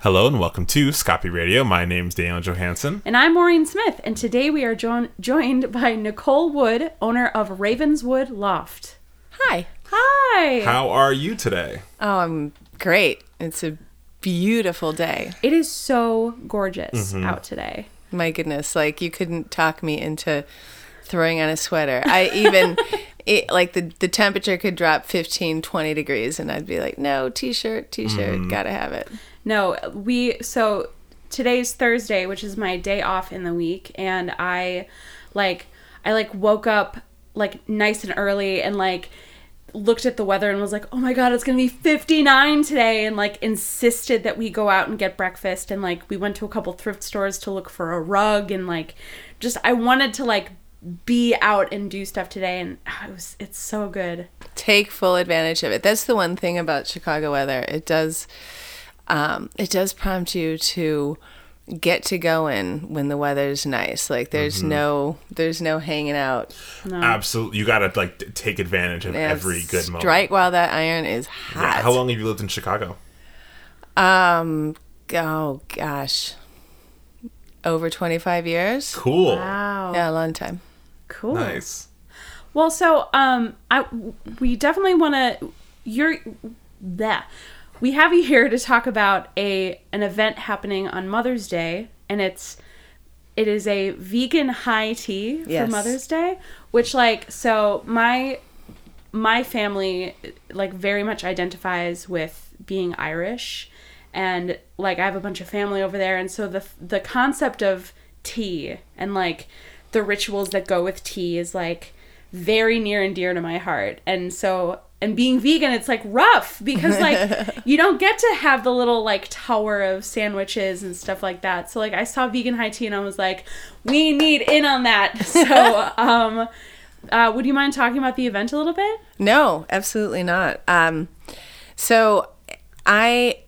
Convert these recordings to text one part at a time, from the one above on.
Hello and welcome to Scoppy Radio. My name's Daniel Johansson. And I'm Maureen Smith, and today we are jo- joined by Nicole Wood, owner of Ravenswood Loft. Hi. Hi! How are you today? Oh, I'm great. It's a beautiful day. It is so gorgeous Mm-hmm. out today. My goodness, like you couldn't talk me into throwing on a sweater. I even it, like the the temperature could drop 15, 20 degrees and I'd be like, "No, t-shirt, t-shirt, mm. got to have it." No, we so today's Thursday, which is my day off in the week, and I like I like woke up like nice and early and like looked at the weather and was like, "Oh my god, it's going to be 59 today." And like insisted that we go out and get breakfast and like we went to a couple thrift stores to look for a rug and like just I wanted to like be out and do stuff today and it was it's so good. Take full advantage of it. That's the one thing about Chicago weather. It does um it does prompt you to get to going when the weather's nice. Like there's no there's no hanging out. Absolutely. You gotta like take advantage of Yeah, every good moment. Strike while that iron is hot. Yeah, How long have you lived in Chicago? Um. Oh gosh. Over twenty five years. Cool. Wow. Yeah, a long time. Cool. Nice. Well, so um, I we definitely want to. You're that we have you here to talk about a an event happening on Mother's Day, and it's it is a vegan high tea Yes. for Mother's Day, which like so my my family like very much identifies with being Irish and like I have a bunch of family over there and so the the concept of tea and like the rituals that go with tea is like very near and dear to my heart. And so and being vegan it's like rough because like you don't get to have the little like tower of sandwiches and stuff like that. So like I saw vegan high tea and I was like we need in on that. So um uh, would you mind talking about the event a little bit? No, absolutely not. Um, so I,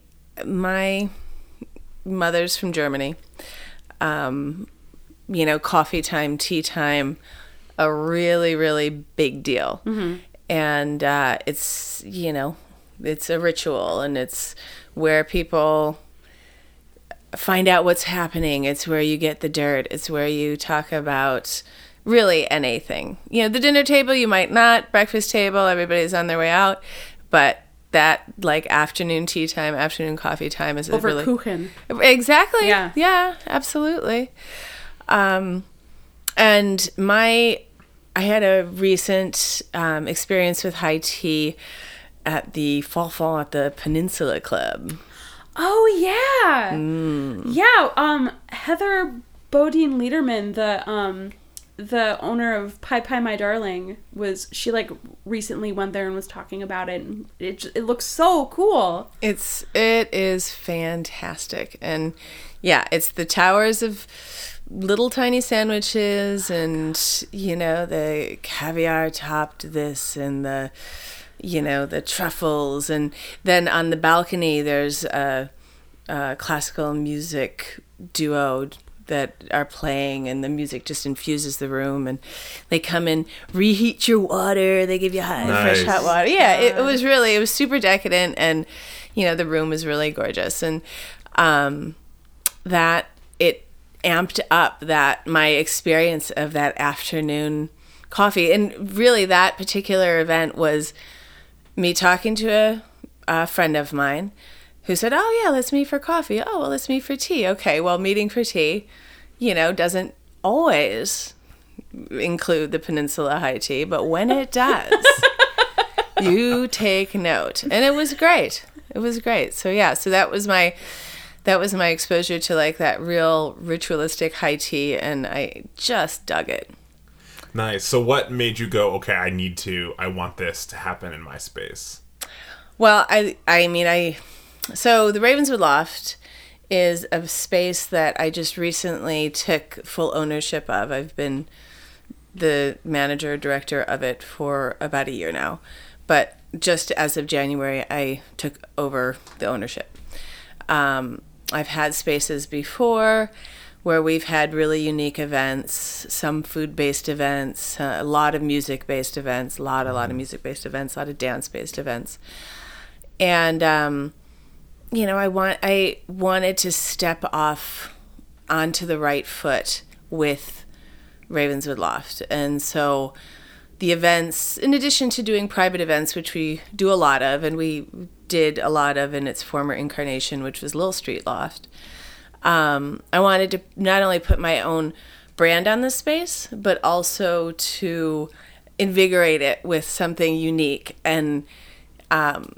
my mother's from Germany. Um, you know, coffee time, tea time, a really, really big deal. And uh, it's, you know, it's a ritual and it's where people find out what's happening. It's where you get the dirt. It's where you talk about really anything. You know, the dinner table, you might not, breakfast table, everybody's on their way out, but that like afternoon tea time, afternoon coffee time is Over really Kuchen. Exactly. Yeah. Yeah, absolutely. Um, and my, I had a recent um, experience with high tea at the Fall Fall at the Peninsula Club. Oh yeah, Mm. yeah. Um, Heather Bodine Liederman, the um, the owner of Pie Pie My Darling, was she like recently went there and was talking about it. And it it looks so cool. It's it is fantastic, and yeah, it's the towers of little tiny sandwiches, and you know the caviar topped this, and the you know the truffles, and then on the balcony there's a, a classical music duo that are playing and the music just infuses the room and they come and reheat your water they give you hot fresh hot water. Yeah it, it was really it was super decadent and you know the room was really gorgeous. And um that it amped up that my experience of that afternoon coffee. And really that particular event was me talking to a, a friend of mine who said oh yeah let's meet for coffee. Oh well let's meet for tea. Okay well meeting for tea you know doesn't always include the peninsula high tea but when it does you take note. And it was great. It was great. So yeah so that was my that was my exposure to like that real ritualistic high tea and i just dug it Nice. So what made you go, okay, I need to, I want this to happen in my space? well i i mean i so the ravenswood loft is a space that i just recently took full ownership of i've been the manager director of it for about a year now but just as of january i took over the ownership um, i've had spaces before where we've had really unique events some food-based events uh, a lot of music-based events a lot a lot of music-based events a lot of dance-based events and um, you know, I want I wanted to step off onto the right foot with Ravenswood Loft. And so the events, in addition to doing private events, which we do a lot of, and we did a lot of in its former incarnation, which was Little Street Loft, um, I wanted to not only put my own brand on this space, but also to invigorate it with something unique. And um,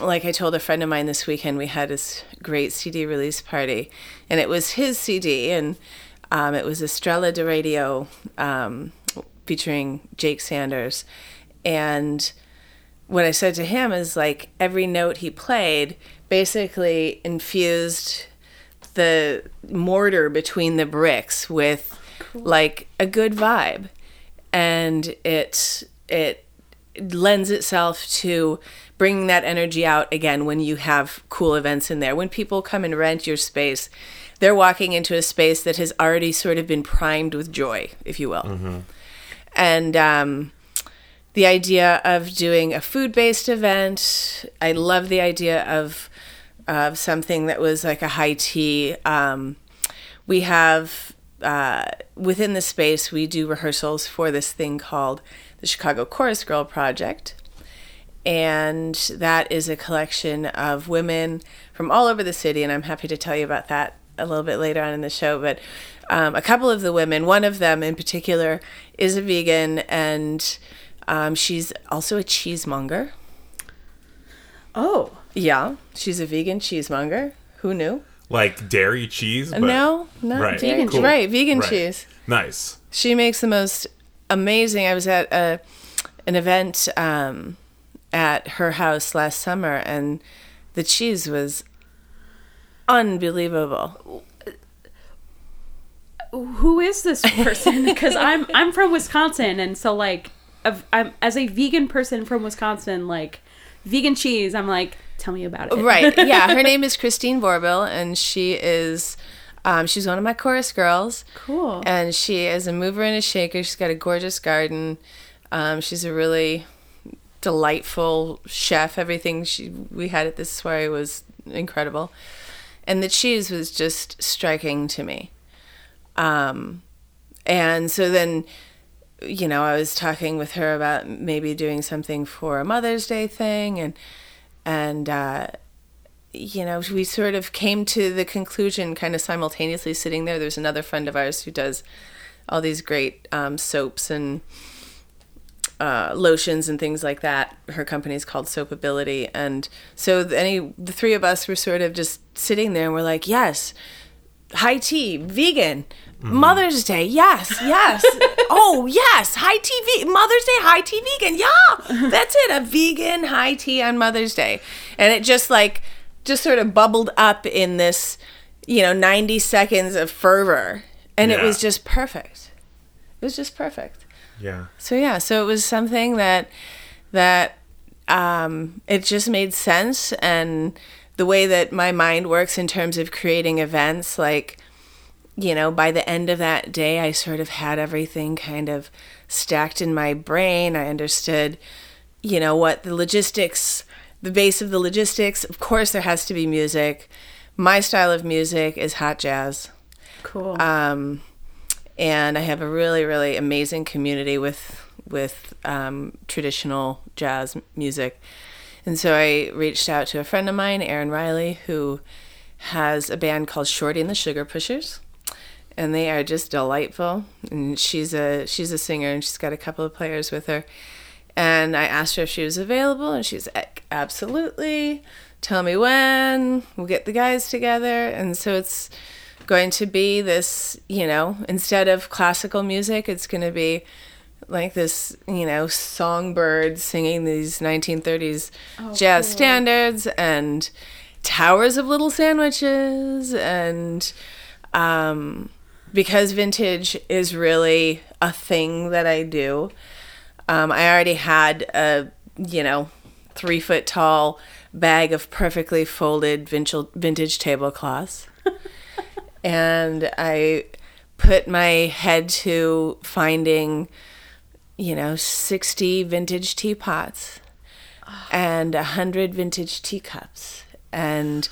like I told a friend of mine this weekend, we had this great CD release party, and it was his CD, and um, it was Estrella de Radio um, featuring Jake Sanders. And what I said to him is like every note he played basically infused the mortar between the bricks with like a good vibe. And it it lends itself to bringing that energy out again when you have cool events in there. When people come and rent your space they're walking into a space that has already sort of been primed with joy if you will mm-hmm. And um, the idea of doing a food-based event i love the idea of of something that was like a high tea. Um, we have uh, within the space we do rehearsals for this thing called the chicago chorus girl project. And that is a collection of women from all over the city and i'm happy to tell you about that a little bit later on in the show but um, a couple of the women one of them in particular is a vegan and um, she's also a cheesemonger. Oh, yeah she's a vegan cheesemonger. Who knew? Like dairy cheese, but no not Right, vegan cool. right vegan Right. cheese. Nice. she makes the most amazing i was at a, an event um, at her house last summer and the cheese was unbelievable who is this person? Because I'm I'm from Wisconsin, and so like, I'm as a vegan person from Wisconsin, like vegan cheese. I'm like, tell me about it. right yeah her name is christine vorbil and she is um, she's one of my chorus girls Cool. and she is a mover and a shaker she's got a gorgeous garden um, she's a really delightful chef everything she we had at this soiree was incredible and the cheese was just striking to me um, and so then you know i was talking with her about maybe doing something for a mother's day thing and and uh, you know we sort of came to the conclusion kind of simultaneously sitting there. There's another friend of ours who does all these great um, soaps and uh, lotions and things like that. Her company is called Soapability, and so any the three of us were sort of just sitting there, and we're like, yes, high tea, vegan, Mother's Day, yes, yes, oh yes, high tea, ve- Mother's Day, high tea, vegan, yeah, that's it, a vegan high tea on Mother's Day, and it just like just sort of bubbled up in this, you know, ninety seconds of fervor, and it was just perfect. It was just perfect. Yeah. So yeah, so it was something that that um, it just made sense, and the way that my mind works in terms of creating events, like you know, by the end of that day, I sort of had everything kind of stacked in my brain. I understood, you know, what the logistics, the base of the logistics. Of course, there has to be music. My style of music is hot jazz Cool. um, and I have a really really amazing community with with um, traditional jazz music. And so I reached out to a friend of mine, Aaron Riley, who has a band called Shorty and the Sugar Pushers, and they are just delightful. And she's a she's a singer, and she's got a couple of players with her. And I asked her if she was available, and she's like, absolutely. Tell me when. We'll get the guys together. And so it's going to be this, you know, instead of classical music, it's going to be like this, you know, songbird singing these 1930s jazz cool. standards and towers of little sandwiches and um because vintage is really a thing that I do. Um, I already had a, you know, three foot tall bag of perfectly folded vintage, vintage tablecloths. and I put my head to finding, you know, 60 vintage teapots and 100 vintage teacups and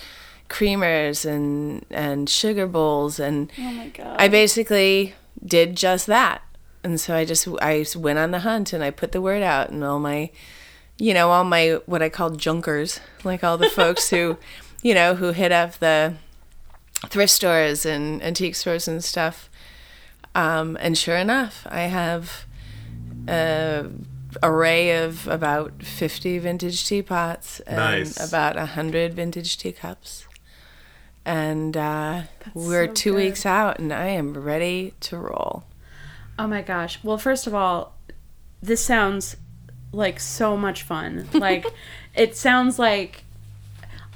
creamers and and sugar bowls and Oh my god. I basically did just that. And so I just I just went on the hunt and I put the word out and all my you know, all my what I call junkers, like all the folks who, you know, who hit up the thrift stores and antique stores and stuff. Um, and sure enough, I have a array of about 50 vintage teapots and Nice. about 100 vintage teacups. And uh, we're so two good. weeks out, and I am ready to roll. Oh my gosh. Well, first of all, this sounds like so much fun. Like it sounds like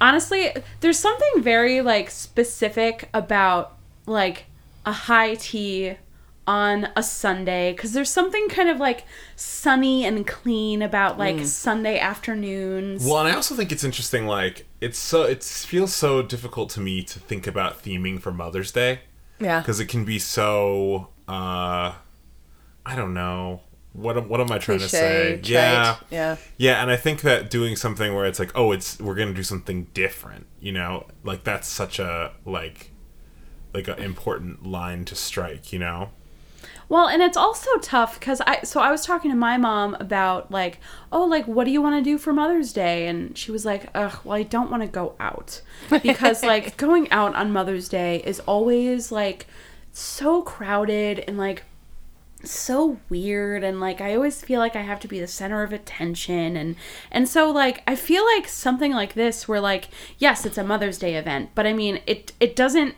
honestly, there's something very like specific about like a high tea on a Sunday cuz there's something kind of like sunny and clean about like Sunday afternoons. Well, and I also think it's interesting. Like, it's so it feels so difficult to me to think about theming for Mother's Day Yeah. because it can be so. uh I don't know. What am, what am I trying to say? Cliche, Yeah, Yeah. yeah, and I think that doing something where it's like, oh, it's we're gonna do something different. You know, like that's such a like like an important line to strike. You know. Well, and it's also tough because I so I was talking to my mom about like, oh, like what do you want to do for Mother's Day? And she was like, ugh, well, I don't want to go out because like going out on Mother's Day is always like so crowded and like so weird and like I always feel like I have to be the center of attention and and so like I feel like something like this where like yes it's a Mother's Day event but I mean it it doesn't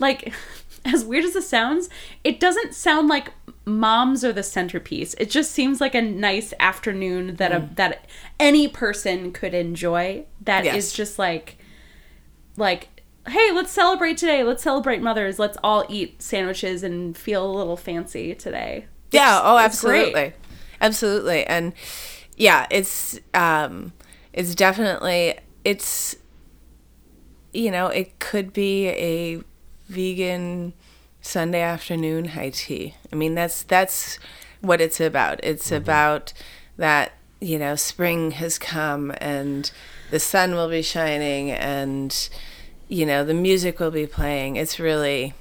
like as weird as it sounds it doesn't sound like moms are the centerpiece it just seems like a nice afternoon that a that any person could enjoy That is Yes. just like like hey let's celebrate today let's celebrate mothers let's all eat sandwiches and feel a little fancy today Yeah, oh it's great. absolutely. Absolutely. And yeah, it's um it's definitely it's you know, it could be a vegan Sunday afternoon high tea. I mean, that's that's what it's about. It's about that, you know, spring has come and the sun will be shining and you know, the music will be playing. It's really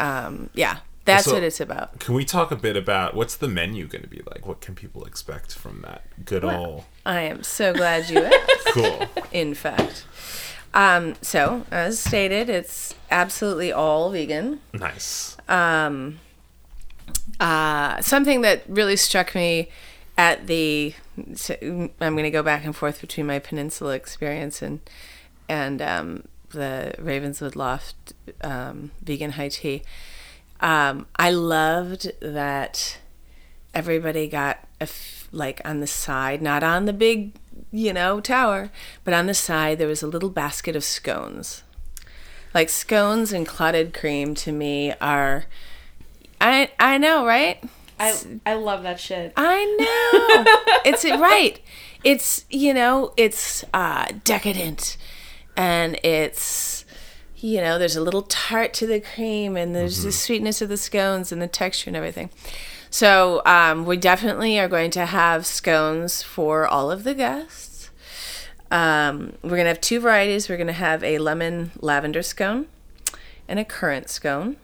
um yeah, that's Also- what it's about. Can we talk a bit about what's the menu going to be like? What can people expect from that good old I am so glad you asked. cool? in fact. Um, so, as stated, it's absolutely all vegan. nice. Um, uh, something that really struck me at the, so I'm going to go back and forth between my peninsula experience and and um, the Ravenswood Loft um, vegan high tea. Um, I loved that everybody got a f- like on the side, not on the big, you know, tower, but on the side there was a little basket of scones. Like scones and clotted cream to me are I I know, right? I I love that shit. I know. it's right. It's you know, it's uh decadent and it's you know, there's a little tart to the cream and there's the sweetness of the scones and the texture and everything. So, um, we definitely are going to have scones for all of the guests. Um, we're going to have two varieties. We're going to have a lemon lavender scone and a currant scone.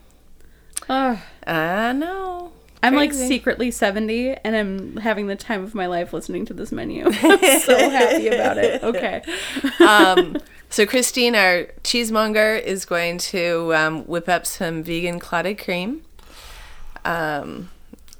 Oh. I know. I'm like Crazy. secretly 70 and I'm having the time of my life listening to this menu. I'm so happy about it. Okay. um, so Christine, our cheesemonger, is going to um, whip up some vegan clotted cream. Um,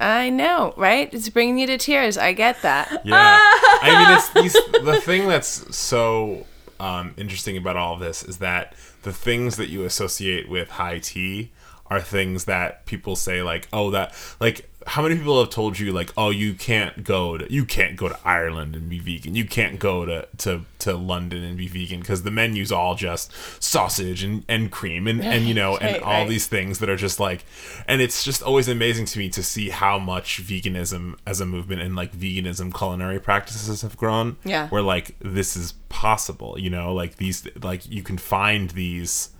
I know, right? It's bringing you to tears. I get that. Yeah. I mean, it's these, the thing that's so um, interesting about all of this is that the things that you associate with high tea are things that people say like, oh, that like. How many people have told you like, oh, you can't go to you can't go to Ireland and be vegan. You can't go to to, to London and be vegan because the menu's all just sausage and, and cream and, and you know and Right, all right. these things that are just like and it's just always amazing to me to see how much veganism as a movement and like veganism culinary practices have grown Yeah. where like this is possible you know like these like you can find these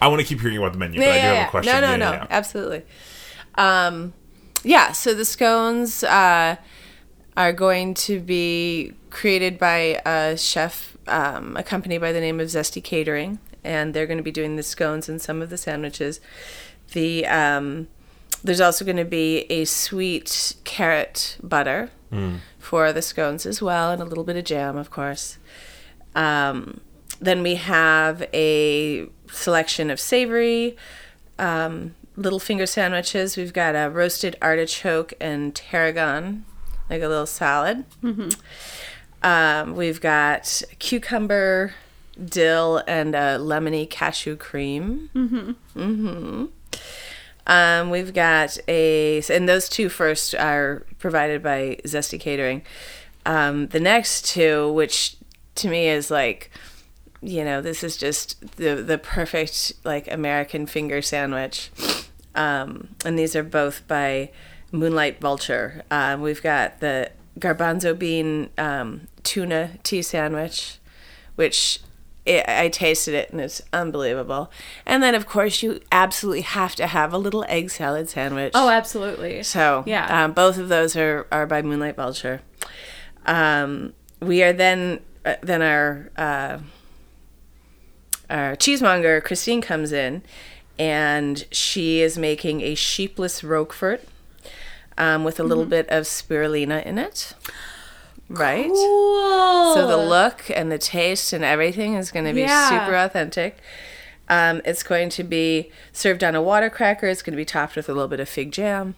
i want to keep hearing about the menu but i do have a question No, no, Yeah, no, yeah, yeah. absolutely. Um, yeah, so the scones uh, are going to be created by a chef um, a company by the name of Zesty Catering, and they're going to be doing the scones and some of the sandwiches. The um, there's also going to be a sweet carrot butter for the scones as well, and a little bit of jam, of course. Um, then we have a selection of savory um, little finger sandwiches. We've got a roasted artichoke and tarragon, like a little salad. Um, we've got cucumber, dill, and a lemony cashew cream. Mm-hmm. Um, we've got a, and those two first are provided by Zesty Catering. Um, the next two, which to me is like, you know, this is just the the perfect like American finger sandwich. Um, and these are both by Moonlight Vulture. Um, we've got the garbanzo bean um, tuna tea sandwich, which it, I tasted it and it's unbelievable. And then, of course, you absolutely have to have a little egg salad sandwich. Oh, absolutely. So Yeah. um, both of those are, are by Moonlight Vulture. Um, we are then uh, then our uh, our cheesemonger Christine comes in, and she is making a sheepless Roquefort um, with a Mm-hmm. little bit of spirulina in it. Right. Cool. So the look and the taste and everything is going to be Yeah. super authentic. Um, it's going to be served on a water cracker. It's going to be topped with a little bit of fig jam.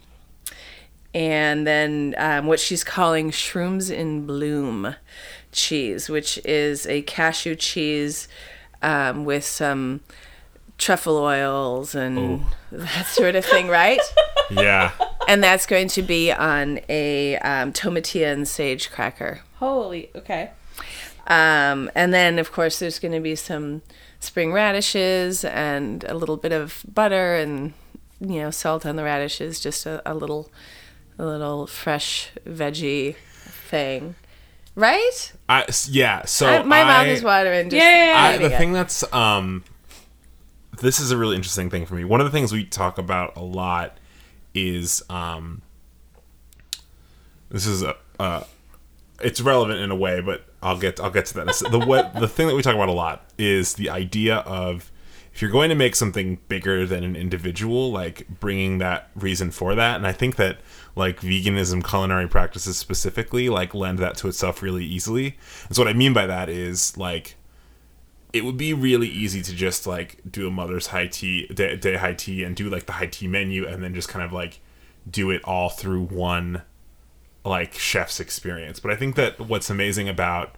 And then um, what she's calling shrooms in bloom cheese, which is a cashew cheese um, with some truffle oils and that sort of thing, right? Yeah. and that's going to be on a um, tomatillo and sage cracker. Holy. Okay. Um, and then, of course, there's going to be some spring radishes and a little bit of butter and you know salt on the radishes, just a, a little, a little fresh veggie thing, right? I, s- yeah. So I- my mouth is watering. Just Yeah, yeah, yeah. I, eating the it. thing that's um this is a really interesting thing for me one of the things we talk about a lot is um this is a uh it's relevant in a way but i'll get i'll get to that the what the thing that we talk about a lot is the idea of if you're going to make something bigger than an individual like bringing that reason for that and i think that like veganism culinary practices specifically like lend that to itself really easily. And so what i mean by that is like it would be really easy to just like do a mother's high tea day, day high tea and do like the high tea menu and then just kind of like do it all through one like chef's experience. But i think that what's amazing about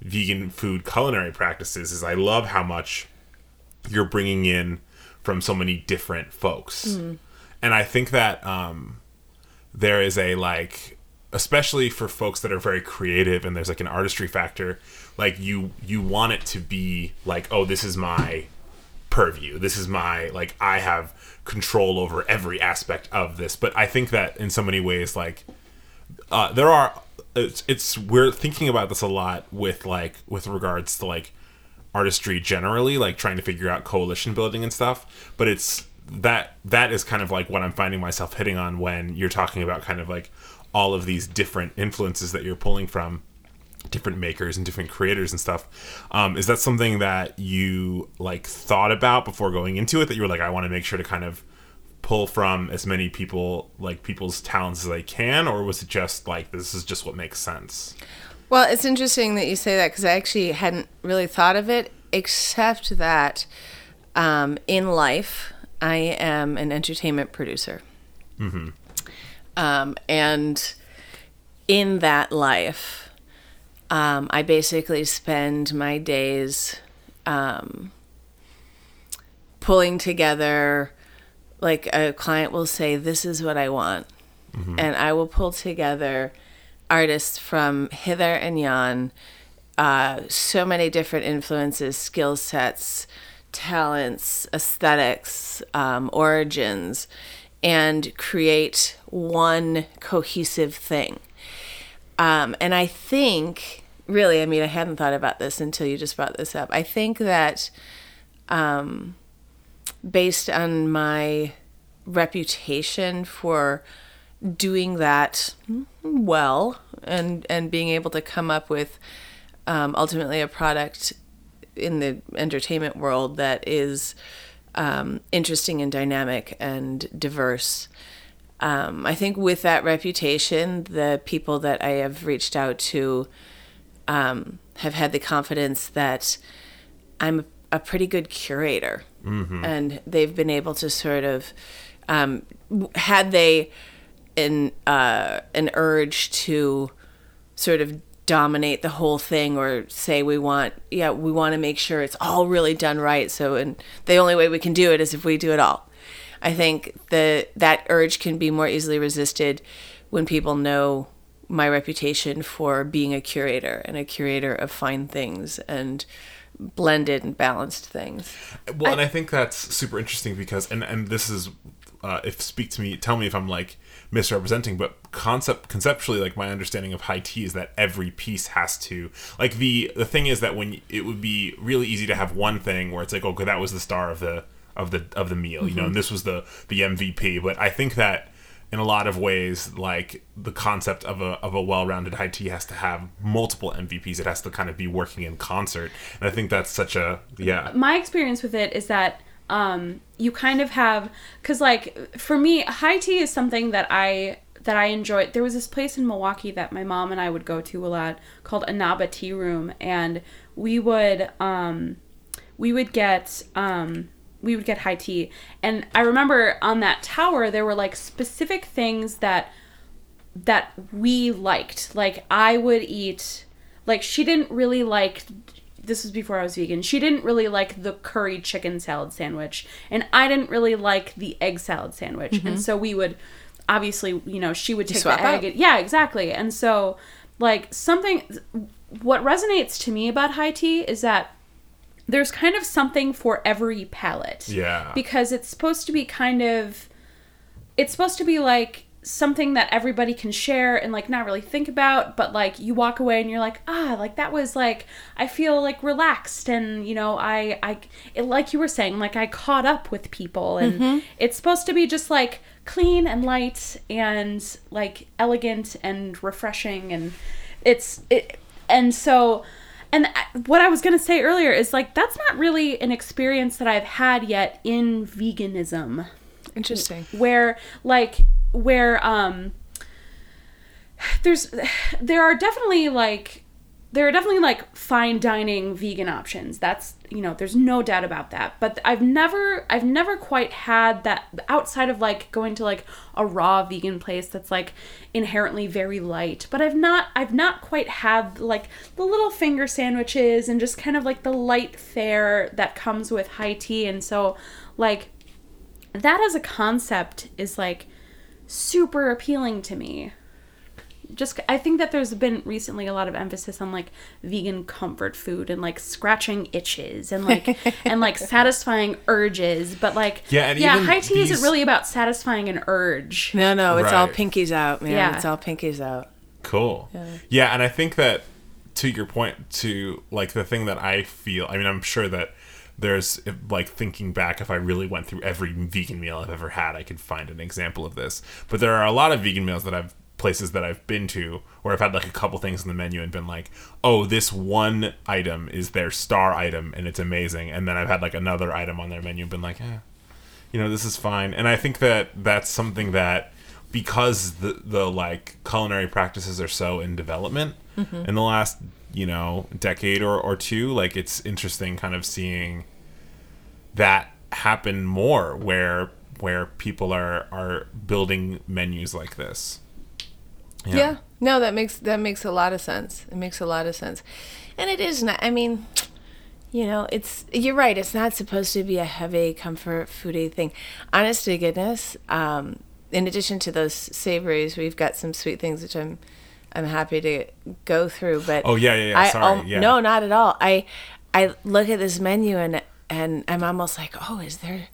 vegan food culinary practices is i love how much you're bringing in from so many different folks. And i think that um there is a like especially for folks that are very creative and there's like an artistry factor like you you want it to be like oh this is my purview. This is my like i have control over every aspect of this. But i think that in so many ways like uh, there are it's, it's we're thinking about this a lot with like with regards to like artistry generally like trying to figure out coalition building and stuff. But it's that that is kind of like what i'm finding myself hitting on when you're talking about kind of like all of these different influences that you're pulling from different makers and different creators and stuff. Um, is that something that you like thought about before going into it that you were like i want to make sure to kind of pull from as many people like people's talents as i can or was it just like this is just what makes sense Well, it's interesting that you say that because I actually hadn't really thought of it, except that um, in life, I am an entertainment producer. Um, and in that life, um, I basically spend my days um, pulling together, like a client will say, This is what I want. And I will pull together artists from hither and yon, uh, so many different influences, skill sets, talents, aesthetics, um, origins, and create one cohesive thing. Um, and I think, really, I mean, I hadn't thought about this until you just brought this up. I think that um, based on my reputation for doing that well and and being able to come up with um, ultimately a product in the entertainment world that is um, interesting and dynamic and diverse. Um, I think with that reputation, the people that I have reached out to um, have had the confidence that I'm a pretty good curator, and they've been able to sort of, um, had they an uh, an urge to sort of dominate the whole thing or say we want yeah we want to make sure it's all really done right. So and the only way we can do it is if we do it all. I think the that urge can be more easily resisted when people know my reputation for being a curator and a curator of fine things and blended and balanced things. Well, and I think that's super interesting because, and and this is, uh, if speak to me, tell me if I'm like misrepresenting, but concept conceptually, like my understanding of high tea is that every piece has to like the the thing is that when it would be really easy to have one thing where it's like, okay, that was the star of the of the of the meal, you know, mm-hmm. and this was the the MVP. But I think that in a lot of ways, like the concept of a of a well-rounded high tea has to have multiple MVPs. It has to kind of be working in concert, and I think that's such a yeah. my experience with it is that um, you kind of have because like for me high tea is something that i that i enjoy. There was this place in milwaukee that my mom and i would go to a lot called anaba tea room and we would um, we would get um, we would get high tea. And i remember on that tower there were like specific things that that we liked. Like i would eat like she didn't really like this was before I was vegan. She didn't really like the curry chicken salad sandwich, and I didn't really like the egg salad sandwich. And so we would obviously, you know, she would take the egg. and- yeah, exactly. And so like something what resonates to me about high tea is that there's kind of something for every palate. Yeah. Because it's supposed to be kind of it's supposed to be like something that everybody can share and like not really think about but like you walk away and you're like ah like that was like i feel like relaxed and you know i i it, like you were saying like i caught up with people. And it's supposed to be just like clean and light and like elegant and refreshing and it's it and so and what i was going to say earlier is like that's not really an experience that i've had yet in veganism interesting. Where like where um there's there are definitely like there are definitely like fine dining vegan options. That's you know there's no doubt about that. But i've never i've never quite had that outside of like going to like a raw vegan place that's like inherently very light. But i've not i've not quite had like the little finger sandwiches and just kind of like the light fare that comes with high tea. And so like that as a concept is like super appealing to me. Just I think that there's been recently a lot of emphasis on like vegan comfort food and like scratching itches and like and like satisfying urges, but like Yeah, and yeah, even high tea these- isn't really about satisfying an urge. no no it's all pinkies out man Yeah. it's all pinkies out Cool. Yeah. and I think that to your point, to like the thing that I feel, I mean, I'm sure that there's like thinking back, if I really went through every vegan meal I've ever had, I could find an example of this. But there are a lot of vegan meals that I've places that I've been to where I've had like a couple things in the menu and been like, oh, this one item is their star item and it's amazing. And then I've had like another item on their menu and been like, eh, you know this is fine and i think that that's something that because the the like culinary practices are so in development in the last you know decade or, or two like it's interesting kind of seeing that happen more where where people are are building menus like this Yeah. No, that makes that makes a lot of sense. It makes a lot of sense. And it is not I mean, you know, it's you're right, it's not supposed to be a heavy comfort foodie thing. Honest to goodness, um, in addition to those savories, we've got some sweet things which I'm I'm happy to go through, but Oh, yeah, yeah, yeah, I, sorry, um, yeah. No, not at all. I I look at this menu and and I'm almost like, "Oh, is there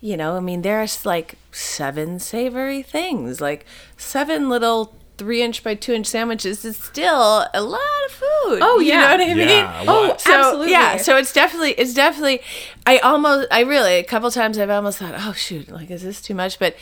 you know, I mean, there's like seven savory things, like seven little three inch by two inch sandwiches. is still a lot of food. Oh, you yeah. know what I mean? Yeah, Oh, so, absolutely. Yeah, so it's definitely, it's definitely. I almost, I really, a couple times I've almost thought, oh shoot, like is this too much? But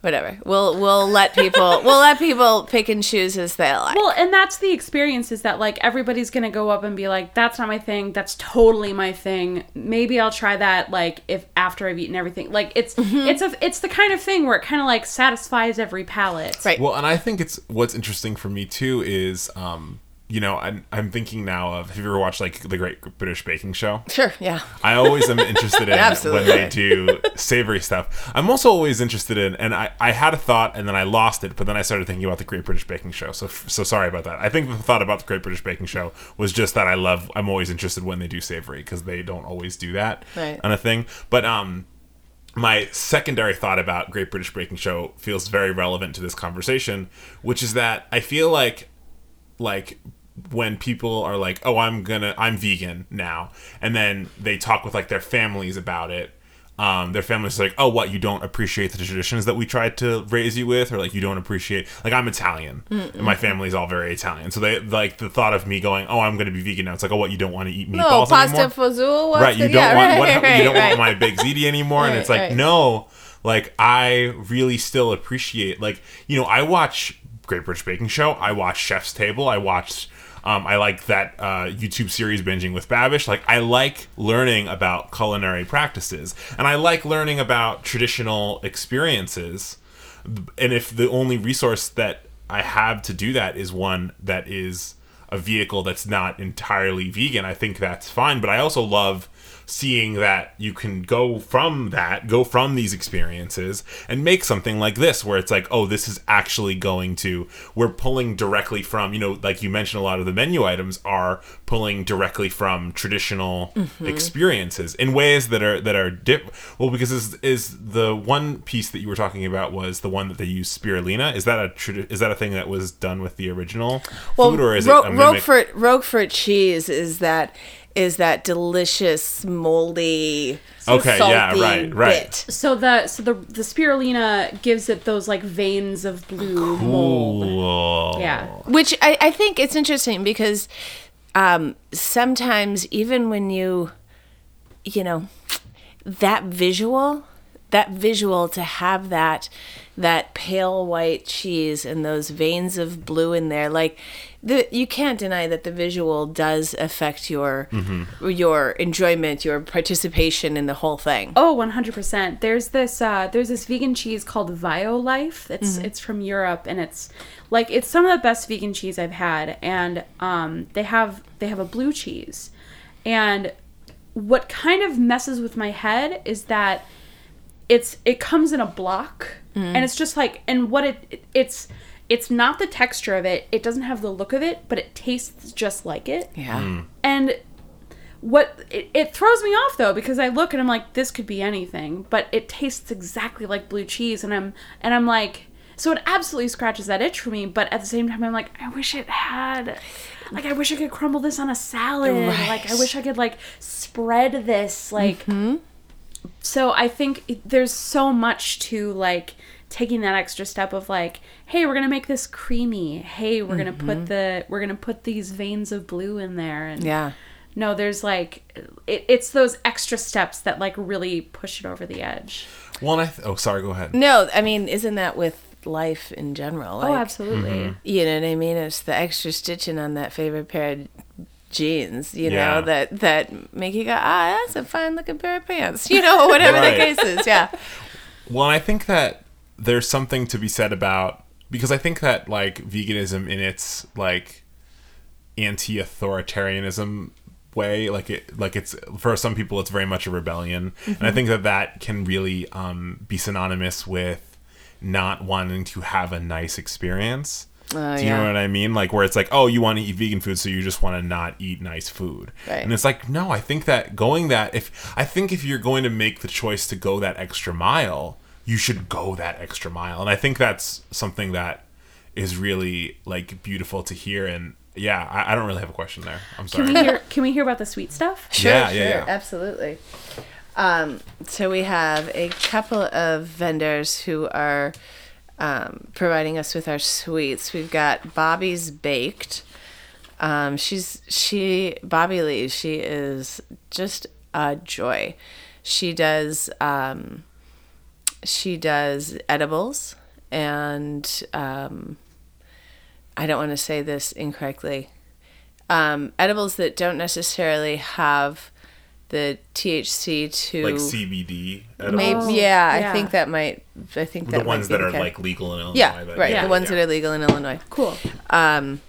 whatever. We'll we'll let people we'll let people pick and choose as they like. Well, and that's the experience is that like everybody's gonna go up and be like, "That's not my thing. That's totally my thing. Maybe I'll try that." Like if after I've eaten everything, like it's it's a it's the kind of thing where it kind of like satisfies every palate. Right. Well, and I think it's what's interesting for me too is, um, you know, I'm, I'm thinking now of have you ever watched like the Great British Baking Show? Sure. Yeah. I always am interested in when they do savory stuff. I'm also always interested in, and I, I had a thought and then I lost it, but then I started thinking about the Great British Baking Show. So so sorry about that. I think the thought about the Great British Baking Show was just that I love. I'm always interested when they do savory because they don't always do that Right. on a thing. But um, my secondary thought about Great British Baking Show feels very relevant to this conversation, which is that I feel like like when people are like, "Oh, I'm gonna, I'm vegan now," and then they talk with like their families about it. Um, their families are like, "Oh, what? You don't appreciate the traditions that we tried to raise you with, or like you don't appreciate like I'm Italian, and my family's all very Italian, so they like the thought of me going, "Oh, I'm gonna be vegan now." It's like, "Oh, what? You don't want to eat No meatballs pasta anymore?" fazool. right you don't Yeah, want right, what, right, you don't right. want my big ziti anymore and it's like no like i really still appreciate like you know i watch great british baking show i watch chef's table i watch um, I like that uh, YouTube series binging with Babish. Like, I like learning about culinary practices, and I like learning about traditional experiences. And if the only resource that I have to do that is one that is a vehicle that's not entirely vegan, I think that's fine. But I also love seeing that you can go from that, go from these experiences, and make something like this, where it's like, oh, this is actually going to, we're pulling directly from, you know, like you mentioned, a lot of the menu items are pulling directly from traditional mm-hmm. experiences in ways that are that are dip. Well, because is is the one piece that you were talking about was the one that they use spirulina. Is that a tradi- is that a thing that was done with the original food, or is Ro- it a mimic? Roquefort Roquefort cheese is that is that delicious moldy Okay, yeah, right, right. bit. So the so the the spirulina gives it those like veins of blue mold. Yeah. Which I, I think it's interesting because um, sometimes even when you, you know, that visual, that visual to have that that pale white cheese and those veins of blue in there, like the you can't deny that the visual does affect your your enjoyment, your participation in the whole thing. Oh, 100%. There's this uh there's this vegan cheese called Violife. It's it's from Europe and it's like it's some of the best vegan cheese I've had and um they have they have a blue cheese. And what kind of messes with my head is that it's it comes in a block and it's just like and what it, it it's it's not the texture of it. It doesn't have the look of it, but it tastes just like it. Yeah. And what it, it throws me off though because I look and I'm like this could be anything, but it tastes exactly like blue cheese and I'm and I'm like so it absolutely scratches that itch for me, but at the same time I'm like I wish it had like I wish I could crumble this on a salad. Like I wish I could like spread this like Hmm. so I think it- there's so much to like taking that extra step of like, hey, we're gonna make this creamy. Hey, we're gonna put the we're gonna put these veins of blue in there. And Yeah. no, there's like it, it's those extra steps that like really push it over the edge. Well, I th- oh, sorry. Go ahead. No, I mean, isn't that with life in general? oh, Like, absolutely. You know what I mean? It's the extra stitching on that favorite pair of jeans, you Yeah. know, that that make you go, ah, that's a fine looking pair of pants, you know, whatever Right. the case is. Yeah. Well, I think that there's something to be said about because I think that like veganism in its like anti-authoritarianism way like it like it's for some people it's very much a rebellion and i think that that can really um, be synonymous with not wanting to have a nice experience Oh, do you yeah. know what I mean? Like where it's like, oh, you want to eat vegan food, so you just want to not eat nice food. Right. And it's like, no, I think that going that if I think if you're going to make the choice to go that extra mile, you should go that extra mile. And I think that's something that is really like beautiful to hear. And yeah, I, I don't really have a question there. I'm sorry. Can sorry. we hear can we hear about the sweet stuff? Sure, Yeah, sure, yeah, yeah. absolutely. Um, so we have a couple of vendors who are um, providing us with our sweets. We've got Bobby's Baked. Um, she's she Bobby Lee. She is just a joy. She does um, she does edibles, and um, I don't want to say this incorrectly. Um, edibles that don't necessarily have the THC to Like CBD edibles. maybe Oh, yeah, I think that might I think that the might ones be that the are kind- like legal in Illinois. yeah that- right Yeah. the ones yeah. that are legal in Illinois Cool. um,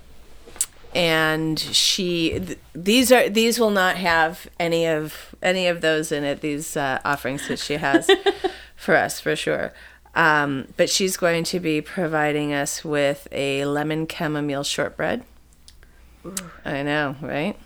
and she th- these are these will not have any of any of those in it these uh, offerings that she has for us for sure. Um, but she's going to be providing us with a lemon chamomile shortbread. I know right?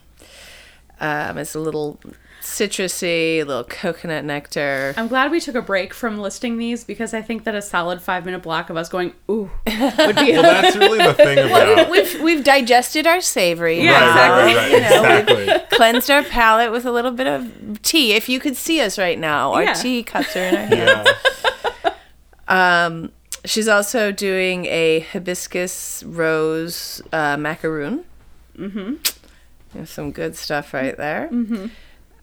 Um, it's a little citrusy a little coconut nectar I'm glad we took a break from listing these because I think that a solid five minute block of us going ooh would be Well, that's really the thing about. we've we've digested our savory Yeah, right, exactly. right, right, You know, exactly. cleansed our palate with a little bit of tea. If you could see us right now, our Yeah. tea cups are in our hands. Yeah. She's also doing a hibiscus rose uh, macaroon. Mm-hmm. some good stuff right there. Mm-hmm.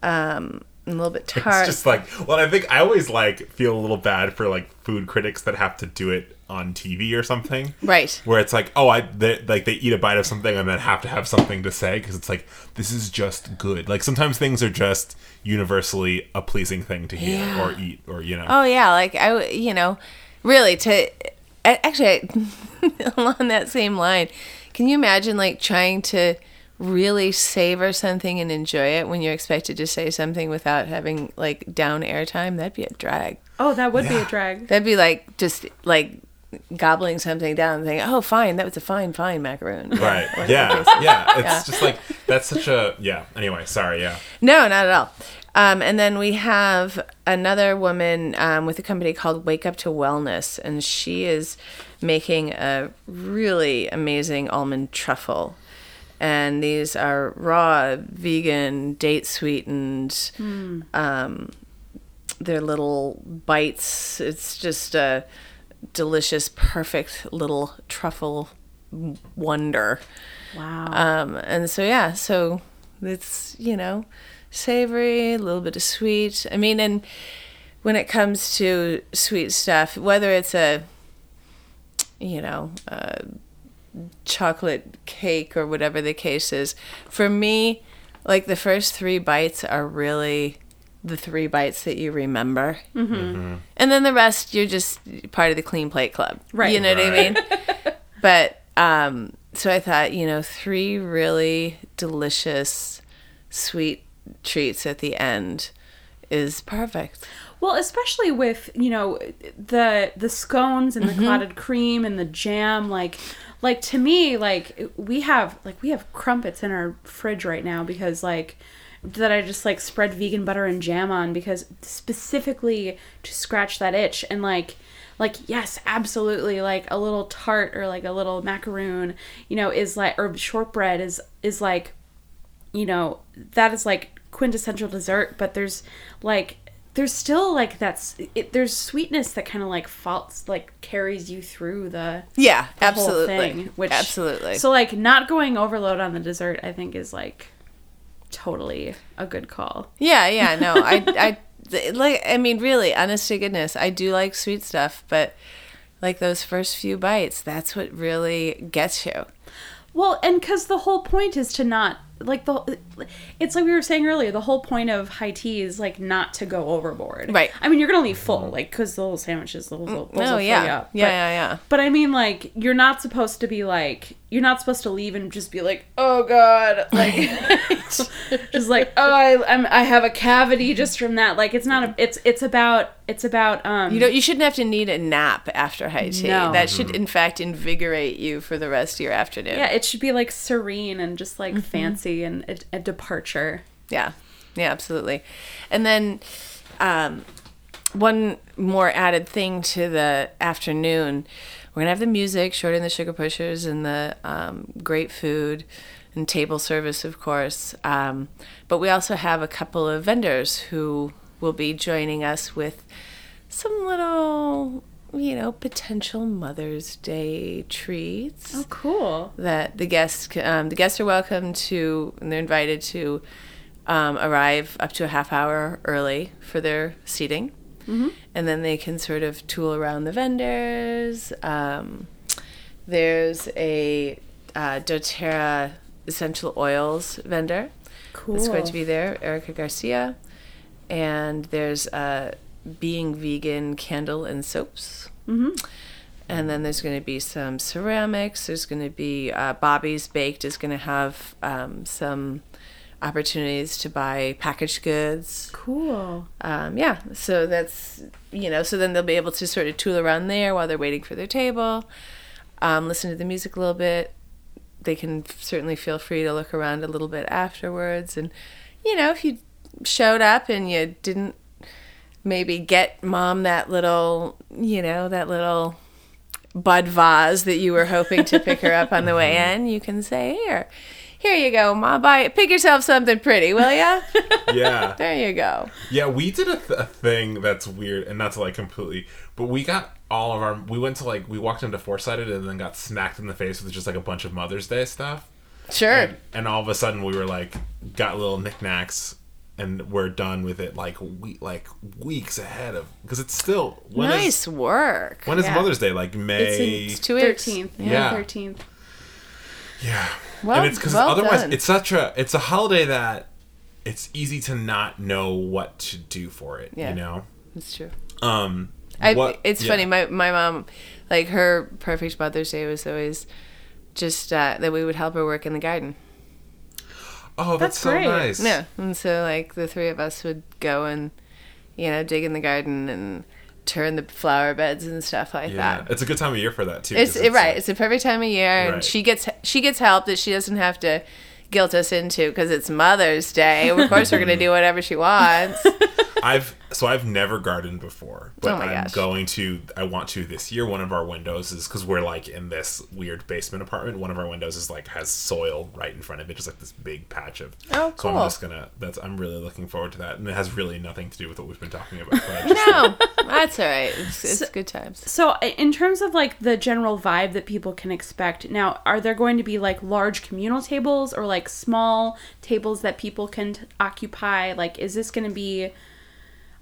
Um, I'm a little bit tart. It's just like, well, I think I always like feel a little bad for like food critics that have to do it on TV or something. right. Where it's like, oh, I they, like they eat a bite of something and then have to have something to say because it's like this is just good. Like sometimes things are just universally a pleasing thing to hear Yeah. or eat or you know. Oh yeah, like I, you know, really to actually along that same line, can you imagine like trying to really savor something and enjoy it when you're expected to say something without having like down airtime? That'd be a drag. oh that would be a drag That'd be like just like gobbling something down and thinking, "Oh, fine, that was a fine, fine macaroon." Right. Or- Yeah. Yeah. It's just like that's such a yeah. Anyway, sorry. Yeah. No, not at all. Um, and then we have another woman um, with a company called Wake Up to Wellness, and she is making a really amazing almond truffle. And these are raw, vegan, date sweetened. Um, they're little bites. It's just a delicious, perfect little truffle wonder. wow Um, and so yeah, so it's you know savory, a little bit of sweet. I mean, and when it comes to sweet stuff, whether it's a you know a chocolate cake or whatever the case is, for me, like the first three bites are really the three bites that you remember. Mm-hmm. And then the rest, you're just part of the clean plate club. Right. You know what I mean? but um so i thought you know three really delicious sweet treats at the end is perfect Well, especially with you know the the scones and the clotted cream and the jam, like like to me, like we have like we have crumpets in our fridge right now because like that I just like spread vegan butter and jam on because specifically to scratch that itch. And like like yes absolutely like a little tart or like a little macaroon you know is like or shortbread is is like you know that is like quintessential dessert but there's like there's still like that's it, there's sweetness that kind of like faults like carries you through the, yeah the absolutely. whole thing which absolutely. So like not going overload on the dessert i think is like totally a good call. Yeah yeah no i i like i mean really honest to goodness i do like sweet stuff but like those first few bites that's what really gets you. Well, and because the whole point is to not like the. It's like we were saying earlier. The whole point of high tea is like not to go overboard. Right. I mean, you're gonna leave full, mm-hmm. like because the little sandwiches, mm, those will, those will no fill Oh, yeah you up. yeah But- yeah yeah But I mean, like, you're not supposed to be like, you're not supposed to leave and just be like, oh god, like, just like, oh, I, I'm, I have a cavity just from that. Like, it's not a, it's, it's about, it's about, um, you don't you shouldn't have to need a nap after high tea No. that should in fact invigorate you for the rest of your afternoon yeah, it should be like serene and just like Mm-hmm. fancy and a, a departure. Yeah, yeah, absolutely. And then um, one more added thing to the afternoon, we're gonna have the music, Shorty and the Sugar Pushers, and the um, great food and table service, of course. Um, but we also have a couple of vendors who will be joining us with some little, you know, potential Mother's Day treats Oh, cool. that the guests um, the guests are welcome to and they're invited to um, arrive up to a half hour early for their seating and then they can sort of tool around the vendors. Um, there's a uh, DoTerra essential oils vendor. Cool. It's going to be there, Erica Garcia. And there's a Being Vegan candle and soaps. Mm-hmm. And then there's going to be some ceramics. There's going to be uh, Bobby's Baked is going to have um, some opportunities to buy packaged goods. Cool. Um, yeah, so that's, you know, so then they'll be able to sort of tool around there while they're waiting for their table, um, listen to the music a little bit. They can certainly feel free to look around a little bit afterwards. And, you know, if you showed up and you didn't maybe get mom that little, you know, that little bud vase that you were hoping to pick her up on the way in, you can say, here, here you go, mom, buy Pick yourself something pretty, will ya? Yeah. there you go. Yeah, we did a, th- a thing that's weird, and not to like completely, but we got all of our. We went to like we walked into Foursided and then got smacked in the face with just like a bunch of Mother's Day stuff, Sure. and, and all of a sudden we were like got little knickknacks, and we're done with it like we like weeks ahead of because it's still when is- nice work. when is Yeah. Mother's Day? Like May. It's two. Thirteenth. Yeah. Thirteenth. Yeah. Well- and it's because well otherwise done. it's such a it's a holiday that it's easy to not know what to do for it. Yeah. You know. It's true. Um. I, what- it's yeah. funny. My my mom, like her perfect Mother's Day was always just uh, that we would help her work in the garden. Oh, that's, That's so great. nice. Yeah, and so like the three of us would go and you know dig in the garden and turn the flower beds and stuff like Yeah, that. it's a good time of year for that too. It's, it, right. like- It's the perfect time of year, and she gets she gets help that she doesn't have to guilt us into because it's Mother's Day. Of course, we're gonna do whatever she wants. I've so I've never gardened before, but Oh my I'm gosh. going to. I want to this year. One of our windows is because we're like in this weird basement apartment. One of our windows is like has soil right in front of it, just like this big patch of. Oh, cool. So I'm just gonna. That's. I'm really looking forward to that, and it has really nothing to do with what we've been talking about. But I just, no, that's all right. It's, it's good times. So, uh, in terms of like the general vibe that people can expect, now are there going to be like large communal tables or like small tables that people can t- occupy? Like, is this going to be?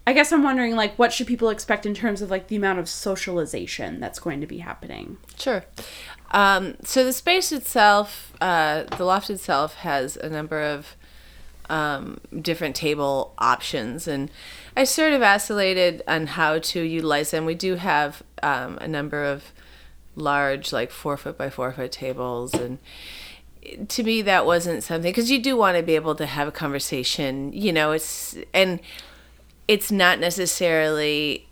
I guess I'm wondering like what should people expect in terms of like the amount of socialization that's going to be happening? Sure. Um, so the space itself, uh, the loft itself, has a number of um, different table options, and I sort of vacillated on how to utilize them. We do have um, a number of large, like four foot by four foot tables, and to me that wasn't something because you do want to be able to have a conversation. You know, it's and it's not necessarily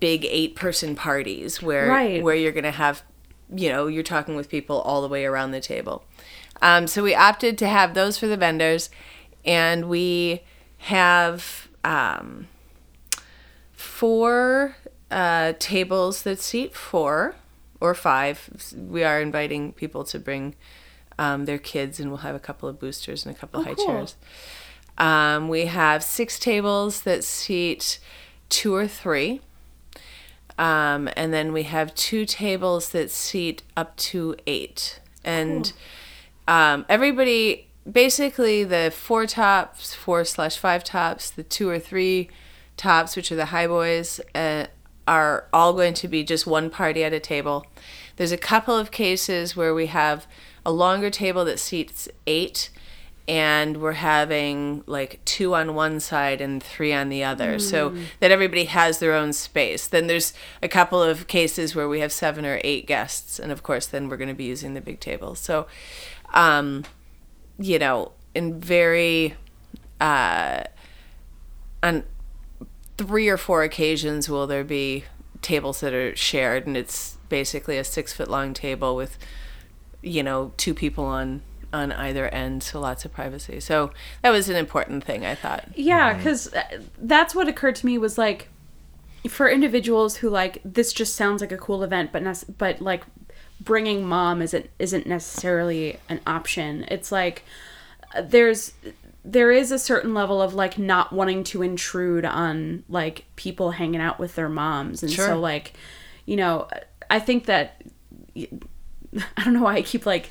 big eight person parties where Right. where you're going to have you know you're talking with people all the way around the table um, so we opted to have those for the vendors and we have um, four uh, tables that seat four or five we are inviting people to bring um, their kids and we'll have a couple of boosters and a couple Oh, of high cool. chairs um, we have six tables that seat two or three. Um, and then we have two tables that seat up to eight. And um, everybody, basically, the four tops, four slash five tops, the two or three tops, which are the high boys, uh, are all going to be just one party at a table. There's a couple of cases where we have a longer table that seats eight and we're having like two on one side and three on the other. So that everybody has their own space. Then there's a couple of cases where we have seven or eight guests and of course then we're going to be using the big table. So um you know in very uh on three or four occasions will there be tables that are shared and it's basically a six foot long table with you know two people on on either end so lots of privacy so that was an important thing i thought Yeah, because that's what occurred to me was like, for individuals who like this just sounds like a cool event, but nec- but like bringing mom isn't isn't necessarily an option. It's like uh, there's there is a certain level of like not wanting to intrude on like people hanging out with their moms, and Sure. so like, you know, I think that I don't know why I keep like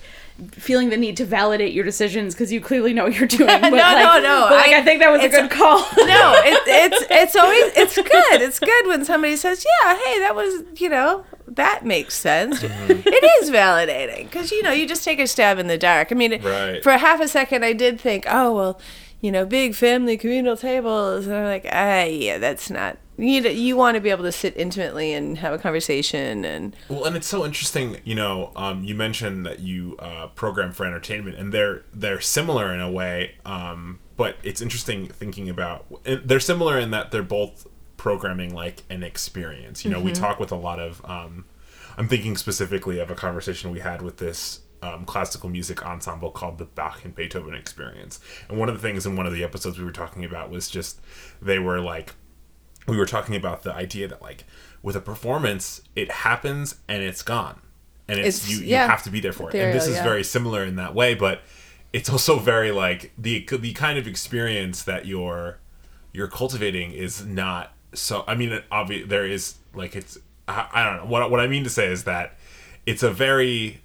feeling the need to validate your decisions because you clearly know what you're doing. But No, like, no, no, But like, I, I- think that was a good call. no, it, it's it's always it's good. It's good when somebody says, "Yeah, hey, that was you know that makes sense." It is validating because you know you just take a stab in the dark. I mean, Right. for half a second, I did think, "Oh well, you know, big family communal tables," and I'm like, "Ah, yeah, that's not." You you want to be able to sit intimately and have a conversation and Well, and it's so interesting. You know, um, you mentioned that you uh, program for entertainment, and they're they're similar in a way. Um, but it's interesting thinking about. They're similar in that they're both programming like an experience. You know, we talk with a lot of. Um, I'm thinking specifically of a conversation we had with this um, classical music ensemble called the Bach and Beethoven Experience. And one of the things in one of the episodes we were talking about was just they were like we were talking about the idea that like with a performance it happens and it's gone and it's, It's- you, you yeah. have to be there for it and this is yeah. very similar in that way but it's also very like the the kind of experience that you're you're cultivating is not so i mean obvious there is like it's I, I don't know what what i mean to say is that it's a very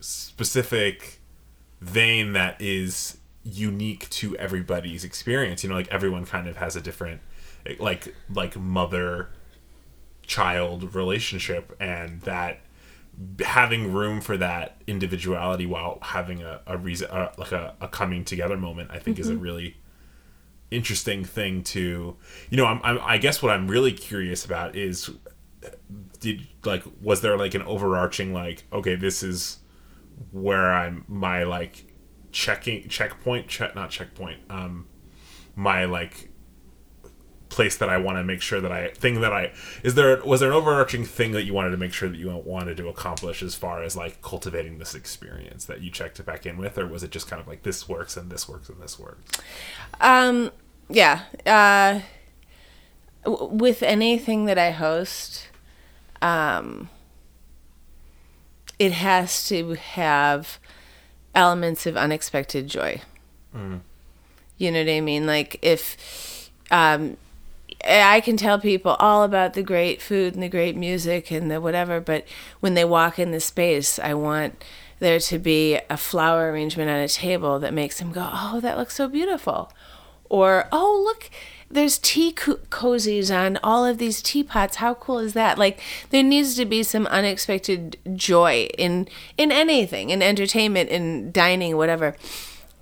specific vein that is unique to everybody's experience you know like everyone kind of has a different like like mother child relationship and that having room for that individuality while having a, a reason uh, like a, a coming together moment i think is a really interesting thing to you know I'm, I'm i guess what i'm really curious about is did like was there like an overarching like okay this is where i'm my like checking checkpoint check not checkpoint um my like place that I want to make sure that I thing that I is there was there an overarching thing that you wanted to make sure that you wanted to accomplish as far as like cultivating this experience that you checked it back in with or was it just kind of like this works and this works and this works Um, yeah. Uh, w- with anything that I host, um, it has to have elements of unexpected joy. You know what I mean? Like if um, Eh, I can tell people all about the great food and the great music and the whatever, but when they walk in the space, I want there to be a flower arrangement on a table that makes them go, "Oh, that looks so beautiful," or "Oh, look." There's tea co- cozies on all of these teapots. How cool is that? Like there needs to be some unexpected joy in in anything, in entertainment, in dining, whatever.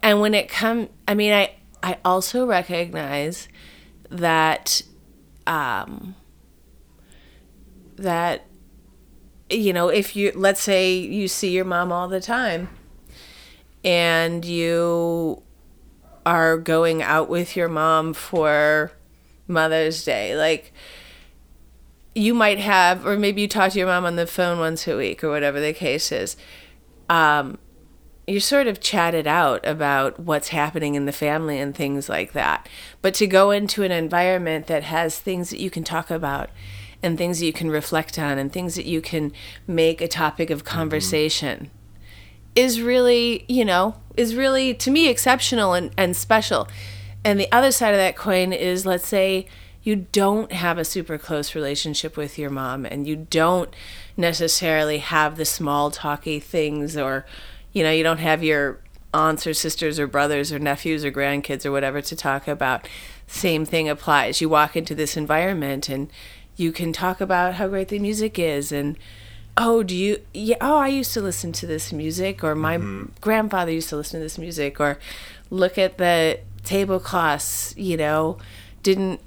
And when it come, I mean, I I also recognize that um that you know if you let's say you see your mom all the time and you are going out with your mom for mother's day like you might have or maybe you talk to your mom on the phone once a week or whatever the case is um you're sort of chatted out about what's happening in the family and things like that. But to go into an environment that has things that you can talk about and things that you can reflect on and things that you can make a topic of mm-hmm. conversation is really, you know, is really to me exceptional and, and special. And the other side of that coin is let's say you don't have a super close relationship with your mom and you don't necessarily have the small talky things or you know, you don't have your aunts or sisters or brothers or nephews or grandkids or whatever to talk about. Same thing applies. You walk into this environment and you can talk about how great the music is and oh, do you yeah, oh, I used to listen to this music or my mm-hmm. grandfather used to listen to this music or look at the tablecloths, you know, didn't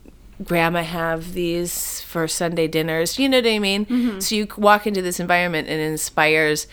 grandma have these for Sunday dinners? You know what I mean? Mm-hmm. So you walk into this environment and it inspires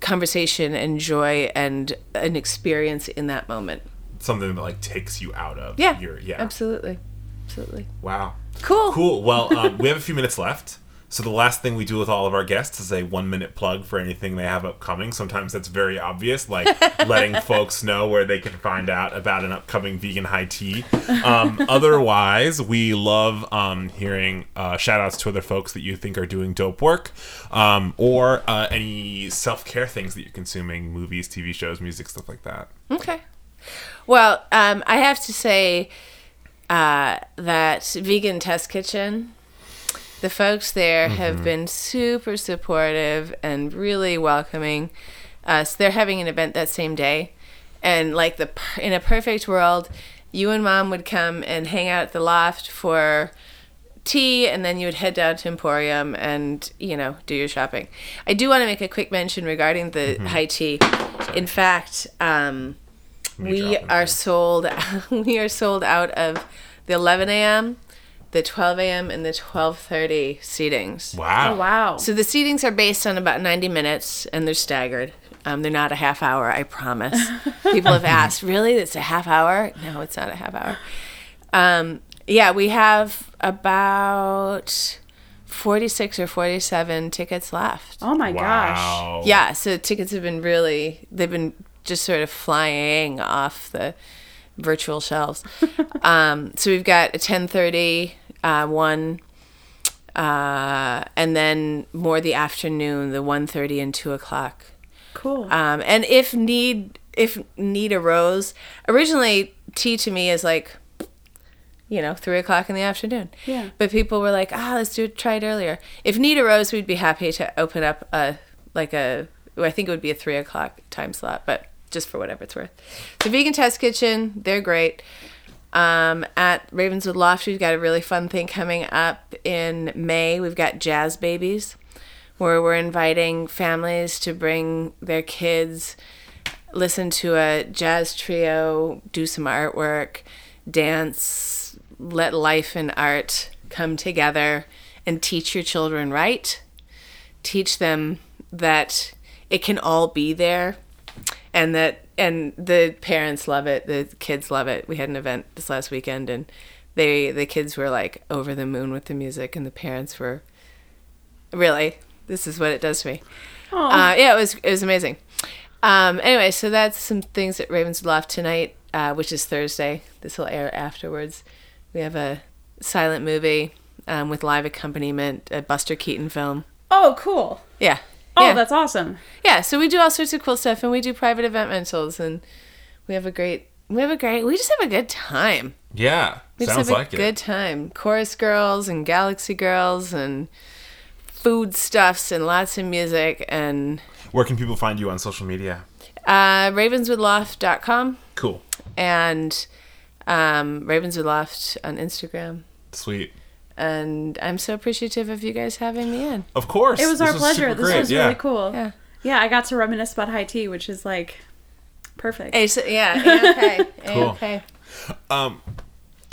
conversation and joy and an experience in that moment. something that like takes you out of Yeah. your yeah Absolutely. Absolutely. wow Cool. Cool. Well, um, we have a few minutes left. So the last thing we do with all of our guests is a one minute plug for anything they have upcoming. Sometimes that's very obvious, like letting folks know where they can find out about an upcoming vegan high tea. Um, otherwise, we love um, hearing uh, shout outs to other folks that you think are doing dope work um, or uh, any self care things that you're consuming movies, TV shows, music, stuff like that. Okay. Well, um, I have to say uh, that Vegan Test Kitchen, the folks there have been super supportive and really welcoming. So they're having an event that same day, and like the in a perfect world, you and mom would come and hang out at the loft for tea and then you would head down to emporium and you know do your shopping. I do want to make a quick mention regarding the high tea. In fact um, we are sold we are sold out of the 11 a.m the 12 a.m and the 12.30 seatings Wow. Oh wow. so the seatings are based on about 90 minutes and they're staggered. Um, they're not a half hour, I promise. People have asked, really? It's a half hour? No, it's not a half hour. Um, yeah, we have about 46 or 47 tickets left. oh my gosh. Wow. Yeah, so tickets have been really, they've been just sort of flying off the virtual shelves. um, so we've got a 1030, uh, one, uh, and then more the afternoon, the 1.30 and 2 o'clock. Cool. Um, and if need if need arose, originally tea to me is like, you know, three o'clock in the afternoon. Yeah. But people were like, ah, let's do it, try it earlier. If need arose, we'd be happy to open up a like a. I think it would be a three o'clock time slot, but just for whatever it's worth. The Vegan Test Kitchen, they're great. Um, at Ravenswood Loft, we've got a really fun thing coming up in May. We've got Jazz Babies, where we're inviting families to bring their kids, listen to a jazz trio, do some artwork, dance, let life and art come together, and teach your children right. Teach them that it can all be there and that and the parents love it the kids love it. We had an event this last weekend and they the kids were like over the moon with the music and the parents were really this is what it does to me. Uh, yeah it was it was amazing. Um, anyway so that's some things at ravenswood loft tonight uh, which is thursday. This will air afterwards. We have a silent movie um, with live accompaniment a buster keaton film. Oh, cool. yeah Oh, yeah. that's awesome. Yeah, so we do all sorts of cool stuff, and we do private event rentals, and we have a great, we have a great, we just have a good time. Yeah. We Sounds just have like a it. good time. Chorus girls and Galaxy girls and food stuffs and lots of music and Where can people find you on social media? uh, ravenswoodloft.com Cool. and um, ravenswoodloft on Instagram. Sweet. And I'm so appreciative of you guys having me in. Of course. It was This our pleasure. This great. was yeah. really cool. Yeah. Yeah, I got to reminisce about high tea, which is like perfect. Hey, so, yeah, okay, Cool. okay. Um,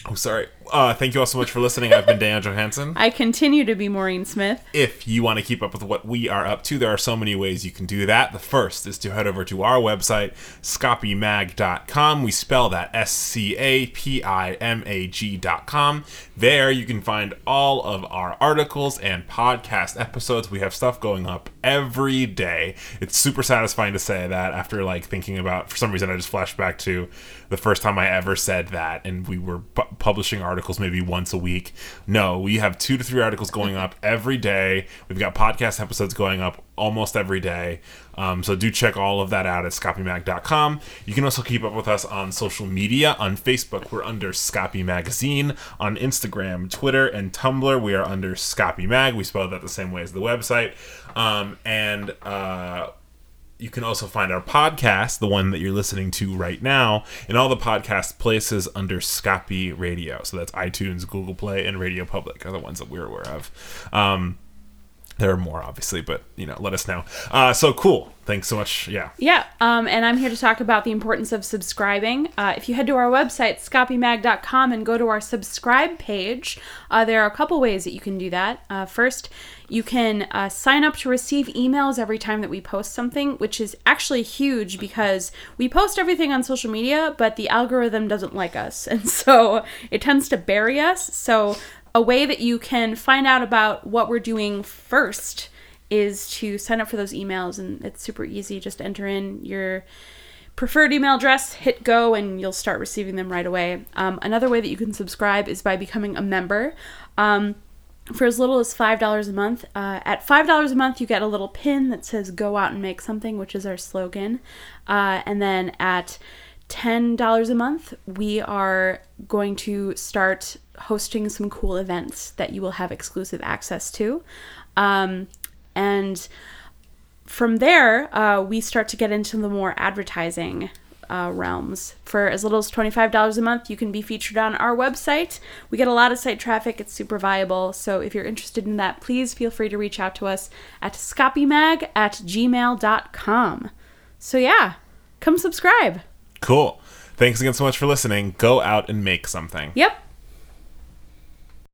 oh, sorry. Uh, thank you all so much for listening. I've been Dan Johansson. I continue to be Maureen Smith. If you want to keep up with what we are up to, there are so many ways you can do that. The first is to head over to our website, scapimag.com. We spell that S C A P I M A G.com. There you can find all of our articles and podcast episodes. We have stuff going up every day. It's super satisfying to say that after like thinking about, for some reason, I just flashed back to the first time I ever said that, and we were pu- publishing articles maybe once a week. No, we have two to three articles going up every day. We've got podcast episodes going up almost every day. Um, so do check all of that out at scapimag.com. You can also keep up with us on social media. On Facebook, we're under Scapi Magazine. On Instagram, Twitter, and Tumblr, we are under Scapi Mag. We spell that the same way as the website. Um, and uh, you can also find our podcast, the one that you're listening to right now, in all the podcast places under Scapi Radio. So that's iTunes, Google Play, and Radio Public are the ones that we're aware of. Um, there are more, obviously, but you know, let us know. Uh, so cool. Thanks so much. Yeah. Yeah, um, and I'm here to talk about the importance of subscribing. Uh, if you head to our website, scapimag.com, and go to our subscribe page, uh, there are a couple ways that you can do that. Uh, first, you can uh, sign up to receive emails every time that we post something, which is actually huge because we post everything on social media, but the algorithm doesn't like us, and so it tends to bury us. So, a way that you can find out about what we're doing first is to sign up for those emails and it's super easy. Just enter in your preferred email address hit go and you'll start receiving them right away. Um, another way that you can subscribe is by becoming a member. Um, for as little as $5 a month uh, at $5 a month you get a little pin that says go out and make something which is our slogan. Uh, and then at $10 a month, we are going to start hosting some cool events that you will have exclusive access to. Um, and from there, uh, we start to get into the more advertising uh, realms. For as little as $25 a month, you can be featured on our website. We get a lot of site traffic, it's super viable. So if you're interested in that, please feel free to reach out to us at scapimag at gmail.com. So yeah, come subscribe. Cool. Thanks again so much for listening. Go out and make something. Yep.